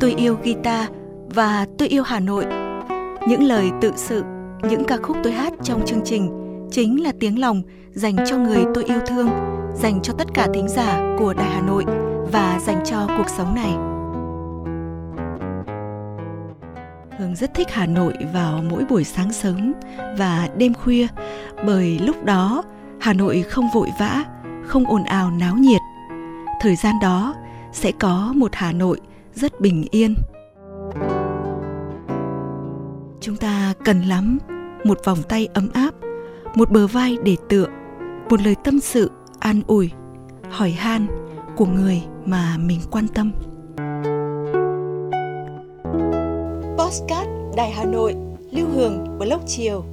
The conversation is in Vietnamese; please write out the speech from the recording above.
Tôi yêu guitar và tôi yêu Hà Nội. Những lời tự sự, những ca khúc tôi hát trong chương trình chính là tiếng lòng dành cho người tôi yêu thương, dành cho tất cả thính giả của Đài Hà Nội và dành cho cuộc sống này. Hương rất thích Hà Nội vào mỗi buổi sáng sớm và đêm khuya bởi lúc đó Hà Nội không vội vã, không ồn ào náo nhiệt. Thời gian đó sẽ có một Hà Nội rất bình yên. Chúng ta cần lắm một vòng tay ấm áp, một bờ vai để tựa, một lời tâm sự an ủi, hỏi han của người mà mình quan tâm. Postcard Đài Hà Nội, Lưu Hương, Blog Chiều